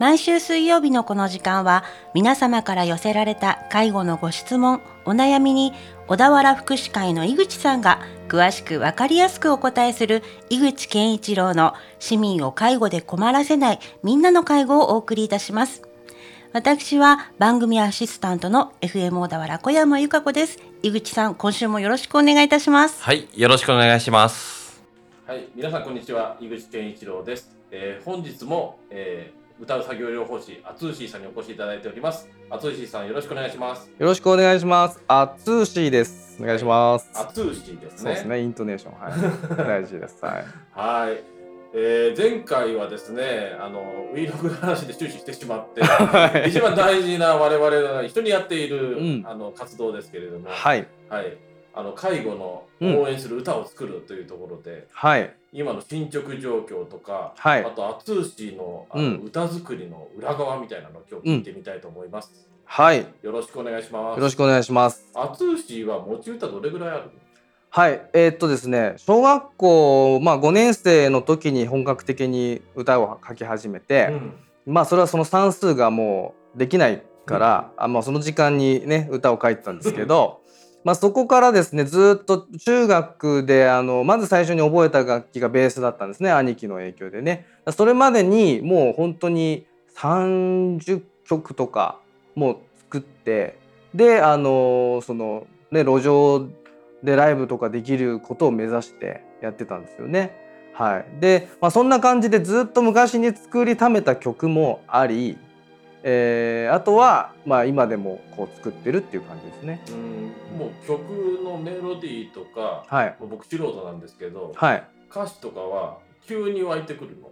毎週水曜日のこの時間は皆様から寄せられた介護のご質問、お悩みに小田原福祉会の井口さんが詳しくわかりやすくお答えする井口健一郎の市民を介護で困らせないみんなの介護をお送りいたします。私は番組アシスタントの FM 小田原小山由香子です。井口さん、今週もよろしくお願いいたします。はい、よろしくお願いします。はい、皆さんこんにちは。井口健一郎です。えー、本日も、えー歌う作業療法士アツーシーさんにお越しいただいております。アツーシーさんよろしくお願いします。よろしくお願いします。アツーシーです。お願いします、アツーシーですね。そうですね。イントネーション。はい。大事です。はい。はい。えー、前回はですねあのウィーログの話で終始してしまって、はい、一番大事な我々が一緒にやっている、うん、あの活動ですけれども。はい、はいあの介護の応援する歌を作るというところで、うん、はい、今の進捗状況とか、はい、あとアツーシーのあの歌作りの裏側みたいなのを今日聞いてみたいと思います。うん、はい。よろしくお願いします。よろしくお願いします。アツーシーは持ち歌どれぐらいあるはい、えー、っとですね小学校、まあ、5年生の時に本格的に歌を書き始めて、うん、まあそれはその算数がもうできないから、うん、あまあ、その時間にね歌を書いてたんですけど まあ、そこからですねずっと中学であのまず最初に覚えた楽器がベースだったんですね兄貴の影響でね。それまでにもう本当に30曲とかもう作ってであのそのね路上でライブとかできることを目指してやってたんですよね。はい、で、まあ、そんな感じでずっと昔に作りためた曲もありえー、あとは、まあ、今でもこう作ってるっていう感じですね。うん。もう曲のメロディーとか、はい、僕素人なんですけど、はい、歌詞とかは急に湧いてくるの？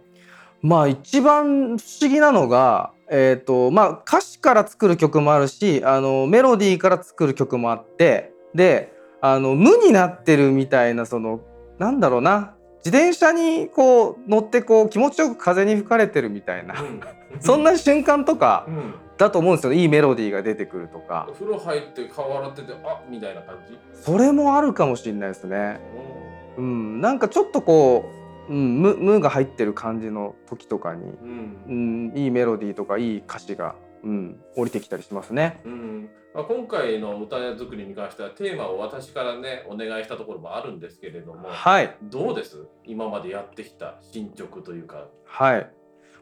まあ一番不思議なのが、えーとまあ、歌詞から作る曲もあるしあのメロディーから作る曲もあってであの無になってるみたいなそのなんだろうな自転車にこう乗ってこう気持ちよく風に吹かれてるみたいな、うん、そんな瞬間とかだと思うんですよいいメロディーが出てくるとか。風呂入って顔洗っててあみたいな感じ？それもあるかもしれないですね、うん、なんかちょっとこう、うん、無無が入ってる感じの時とかに、うん、うん、いいメロディーとかいい歌詞が、うん、降りてきたりしますね。うん。まあ、今回の歌作りに関してはテーマを私からねお願いしたところもあるんですけれども、はい、どうです？今までやってきた進捗というか。はい。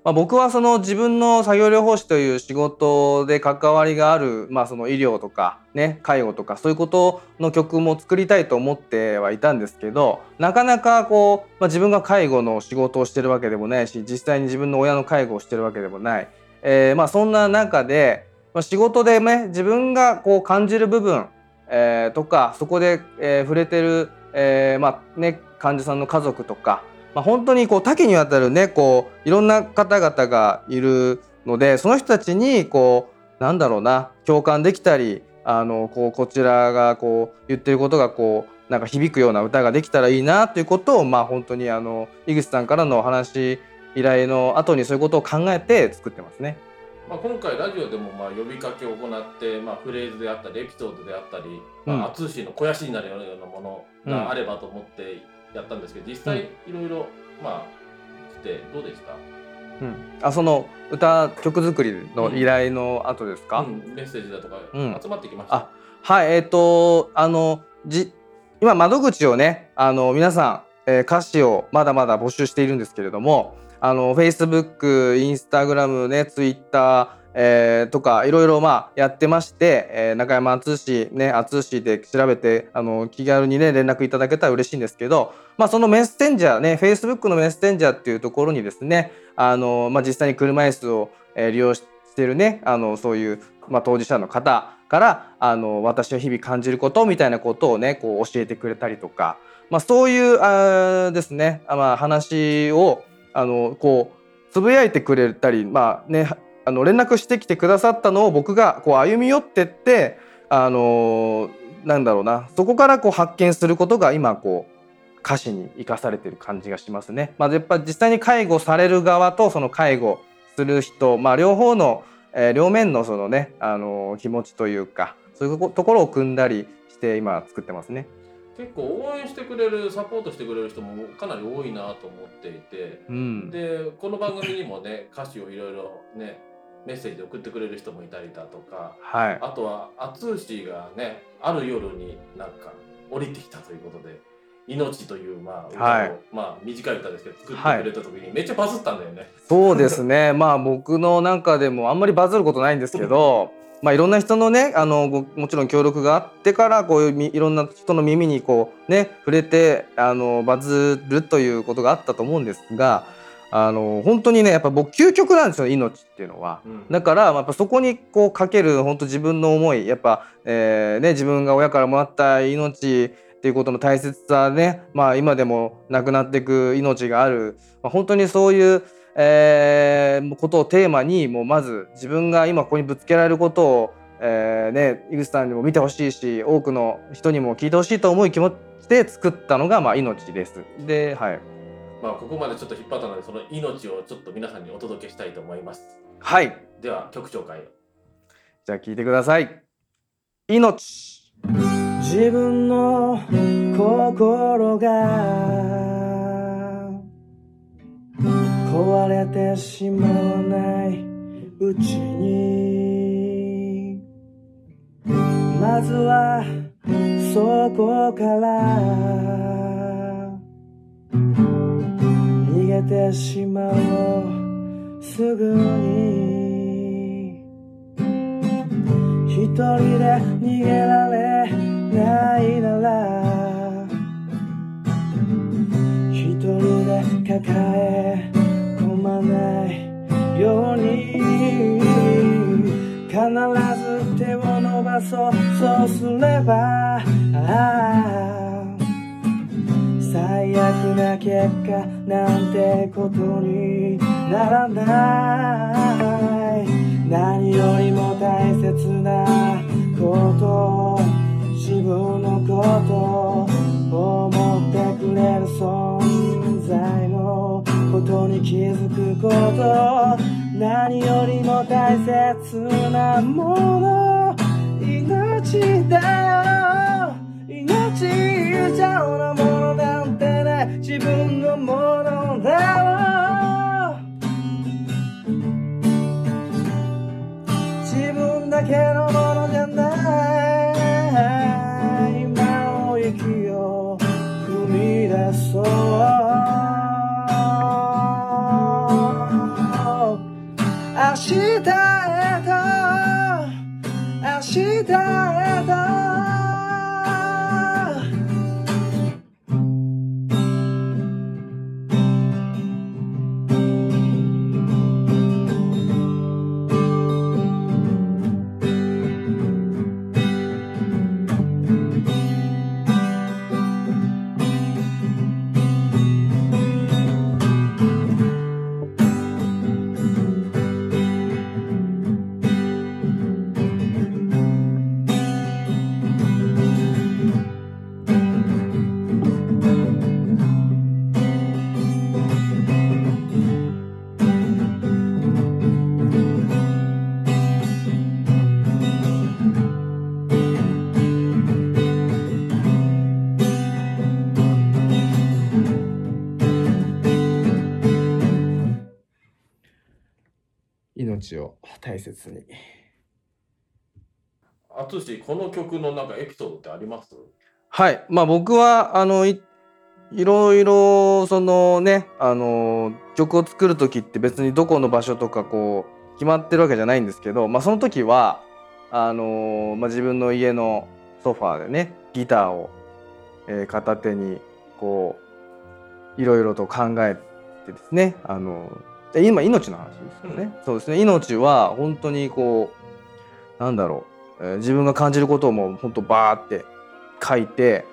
まあ、僕はその自分の作業療法士という仕事で関わりがある、まあ、その医療とか、ね、介護とかそういうことの曲も作りたいと思ってはいたんですけどなかなかこう、まあ、自分が介護の仕事をしてるわけでもないし実際に自分の親の介護をしてるわけでもない、えー、まあそんな中でまあ、仕事でね自分がこう感じる部分、えー、とかそこで、えー、触れてる、えー、まあね、患者さんの家族とか、まあ、本当にこう多岐にわたるねこういろんな方々がいるのでその人たちにこうなんだろうな共感できたりあのこうこちらがこう言ってることがこうなんか響くような歌ができたらいいなということをまあ本当にあの井口さんからのお話依頼の後にそういうことを考えて作ってますね。まあ、今回ラジオでもまあ呼びかけを行って、まあ、フレーズであったりエピソードであったり、うん、まあ、の肥やしになるようなものがあればと思ってやったんですけど、実際いろいろまあ来てどうでした？うん、あその歌曲作りの依頼の後ですか、うん、メッセージだとか集まってきました、あはいえっ、ー、とあのじ今窓口をねあの皆さん、えー、歌詞をまだまだ募集しているんですけれどもあの Facebook、Instagram ね、Twitter、えー、とかいろいろまあやってまして、えー、中山敦史ね敦史で調べてあの気軽にね連絡いただけたら嬉しいんですけど、まあ、そのメッセンジャーね Facebook のメッセンジャーっていうところにですねあの、まあ、実際に車椅子を、利用してるねあのそういう、まあ、当事者の方からあの私の日々感じることみたいなことをねこう教えてくれたりとか、まあ、そういうあですね、まあ、話をあのこうつぶやいてくれたりまあねあの連絡してきてくださったのを僕がこう歩み寄ってってあのなんだろうなそこからこう発見することが今こう歌詞に生かされてる感じがしますね。まあ、やっぱ実際に介護される側とその介護する人、まあ、両方の、えー、両面のそのね、あの気持ちというかそういうところを組んだりして今作ってますね。結構応援してくれるサポートしてくれる人もかなり多いなと思っていて。うん。でこの番組にもね 歌詞をいろいろねメッセージで送ってくれる人もいたりだとか。はい。あとは淳がねある夜になんか降りてきたということで「命」というまあ歌を、はいまあ短い歌ですけど作ってくれた時にめっちゃバズったんだよね。そうですね。まあ僕の中でもあんまりバズることないんですけど まあいろんな人のねあのごもちろん協力があってからこういうみいろんな人の耳にこうね触れてあのバズるということがあったと思うんですがあの本当にねやっぱ僕究極なんですよ命っていうのは。うんだから、まあやっぱそこにこうかける本当自分の思いやっぱ、えーね、自分が親からもらった命っていうことの大切さね、まあ、今でも亡くなっていく命がある、まあ、本当にそういう、えーことをテーマにもうまず自分が今ここにぶつけられることを、えーね、井口さんにも見てほしいし多くの人にも聞いてほしいと思う気持ちで作ったのが、まあ、命です。で、はい、まあここまでちょっと引っ張ったのでその命をちょっと皆さんにお届けしたいと思います。はい、では曲紹介を。じゃあ聞いてください。命自分の心が壊れてしまわないう。ちにまずはそこから逃げてしまおう。すぐに一人で逃げられないなら一人で抱えまないように必ず手を伸ばそうそうすれば最悪な結果なんてことにならない。何よりも大切なこと自分のことを思ってくれる存在。ことに気づくこと。何よりも大切なもの。命だよ。命以上のものなんてね。自分のものだよ自分だけのもの。明日命を大切に。淳この曲のなんかエピソードってあります？はい。まあ僕はあのいいろいろそのねあの曲を作る時って別にどこの場所とかこう決まってるわけじゃないんですけど、まあ、その時はあの、まあ、自分の家のソファーでねギターを、えー片手にこういろいろと考えてですねあので今命の話ですよね、そうですね。命は本当にこうなんだろう、えー自分が感じることをもう本当バーって書いて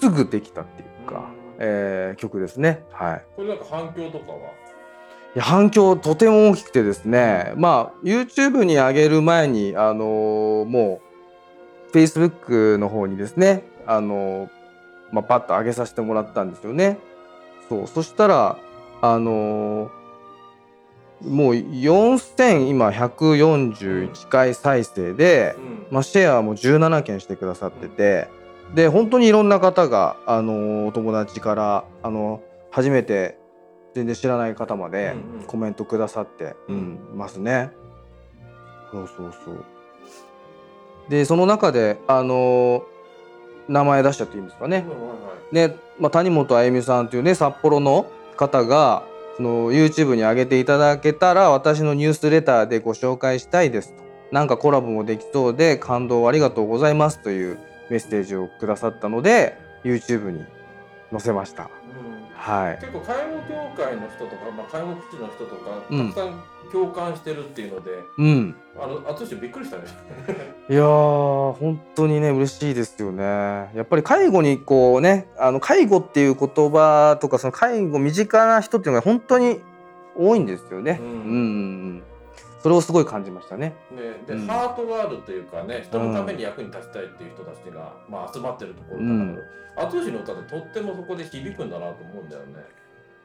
すぐできたっていうか、えー曲ですね。はい。これなんか反響とかは？いや反響とても大きくてですねまあ YouTube に上げる前にあのーもう Facebook の方にですねあのーまあパッと上げさせてもらったんですよね。そう。そしたらあのーもう4000今141回再生で、うんまあ、シェアも17件してくださっててで本当にいろんな方があのお友達からあの初めて全然知らない方までコメントくださって、うんますね。そうそうそう。でその中であの名前出しちゃっていいんですかね。ねまあ、谷本あゆみさんというね札幌の方がその YouTube に上げていただけたら私のニュースレターでご紹介したいですとなんかコラボもできそうで感動ありがとうございますというメッセージをくださったので YouTube に載せました。うんはい、結構介護協会の人とか、まあ、介護福祉の人とか、うんたくさん共感してるっていうので、うん、あの淳びっくりしたね。いやー本当にね嬉しいですよね。やっぱり介護にこうねあの介護っていう言葉とかその介護身近な人っていうのが本当に多いんですよね。うんうんそれをすごい感じましたね。ねで、うんハートがあるというかね、人のために役に立ちたいっていう人たちが、まあ、集まってるところだから、淳の歌ってとってもそこで響くんだなと思うんだよね。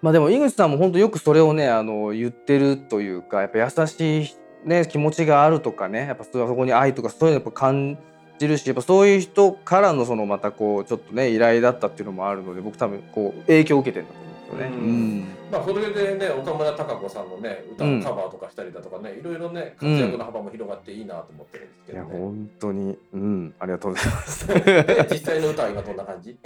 まあでも井口さんも本当よくそれをねあの言ってるというかやっぱ優しい、ね、気持ちがあるとかねやっぱそそこに愛とかそういうのやっぱ感じるしやっぱそういう人からのそのまたこうちょっとね依頼だったっていうのもあるので僕多分こう影響を受けてるんだと思よね。うんまあ、それでね、岡村孝子さんのね、歌のカバーとかしたりだとかね、いろいろね、活躍の幅も広がっていいなと思ってるんですけいやどね。本当にうんありがとうございます。で実際の歌は今どんな感じ？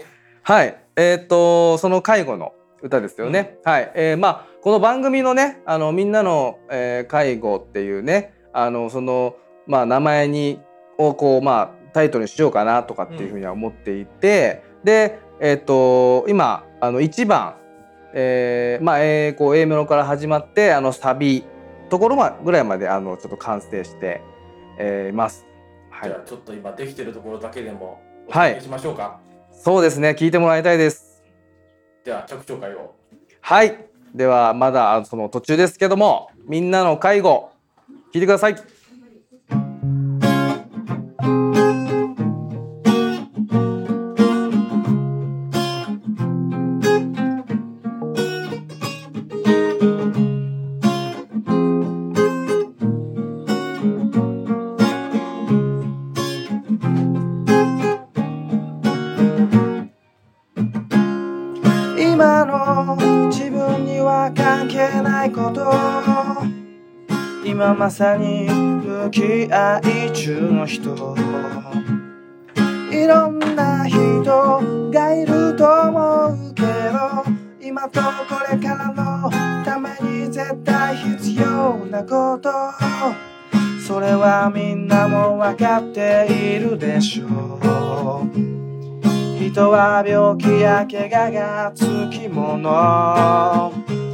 はい、えっ、とその介護の歌ですよね。はい、えーまあこの番組のねあのみんなの、えー介護っていうねあのそのまあ名前にをこうまあタイトルにしようかなとかっていうふうには思っていて、でえっ、と今あの1番、えーまあ、えーこう A メロから始まってあのサビところまぐらいまであのちょっと完成して、えーいます。はいじゃあちょっと今できてるところだけでもおはい届けしましょうか。そうですね聞いてもらいたいです。じゃあ曲紹介を。はい。ではまだその途中ですけども、みんなの介護聞いてください。今まさに向き合い中の人。いろんな人がいると思うけど今とこれからのために絶対必要なこと。それはみんなも分かっているでしょう。人は病気や怪我がつきもの。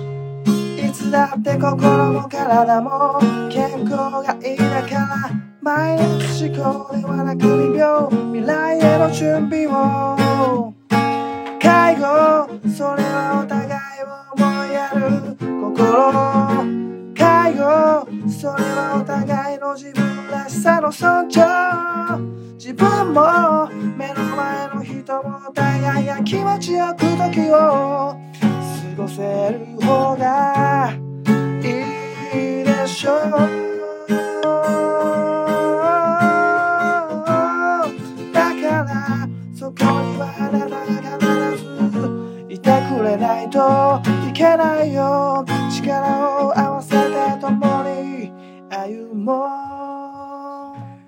だって心も体も健康がいいだから毎日思考ではなく未病未来への準備を介護それはお互いを思いやる。心介護それはお互いの自分らしさの尊重。自分も目の前の人もお互いや気持ちよく時を。過ごせる方がいいでしょうだからそこにはあなたが必ずいてくれないといけないよ力を合わせて共に歩も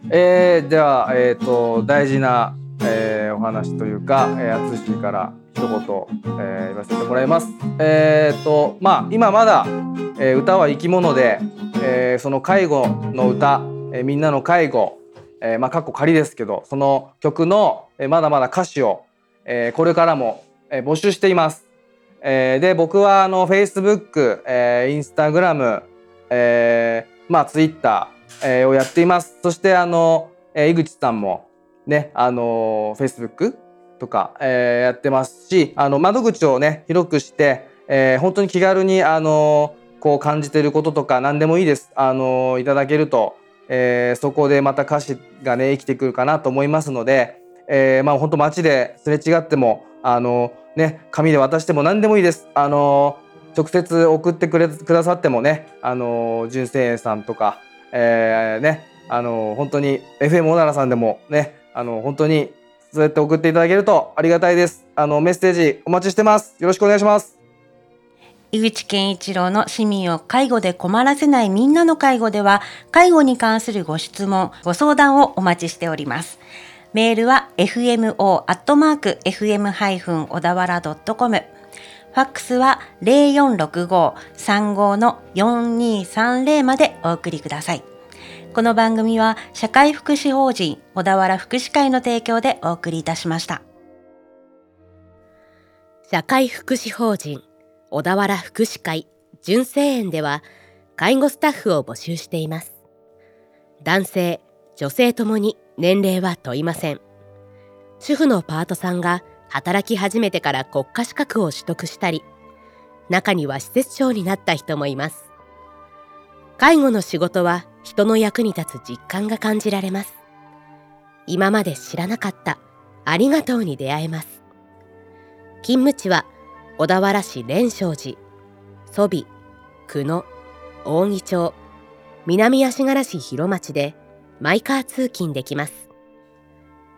うえー、ではえっ、と大事な、えーお話というか、えー、から一言、えー言わせてもらいます。えっ、とまあ今まだ、えー歌は生き物で、えーその介護の歌、えーみんなの介護、えーまあ過去仮ですけどその曲の、えーまだまだ歌詞を、えーこれからも、えー募集しています。えーで僕はあの Facebook、えー、Instagram、えーまあ Twitter、えーをやっています。そしてあの、えー井口さんもねあの Facebook とか、えーやってますしあの窓口をね広くして、えー本当に気軽にあのこう感じてることとか何でもいいですあのいただけると、えーそこでまた歌詞がね生きてくるかなと思いますので、えーまあ本当街ですれ違ってもあのね紙で渡しても何でもいいです。あの直接送ってくれくださってもねあの純正園さんとか、えーねあの本当に FM 小奈良さんでもねあの本当にそうやって送っていただけるとありがたいです。あのメッセージお待ちしてます。よろしくお願いします。井口健一郎の市民を介護で困らせないみんなの介護では、介護に関するご質問、ご相談をお待ちしております。メールは fmo.fm- 小田原 .com。ファックスは0465-35の4230までお送りください。この番組は社会福祉法人小田原福祉会の提供でお送りいたしました。社会福祉法人小田原福祉会純正園では介護スタッフを募集しています。男性女性ともに年齢は問いません。主婦のパートさんが働き始めてから国家資格を取得したり中には施設長になった人もいます。介護の仕事は人の役に立つ実感が感じられます。今まで知らなかったありがとうに出会えます。勤務地は小田原市蓮勝寺。蘇美久野扇町。南足柄市広町でマイカー通勤できます。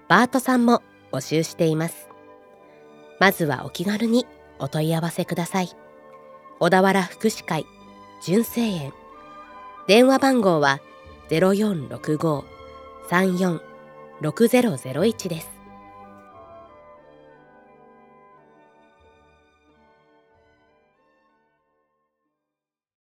バートさんも募集しています。まずはお気軽にお問い合わせください。小田原福祉会純正園。電話番号は0465-346001です。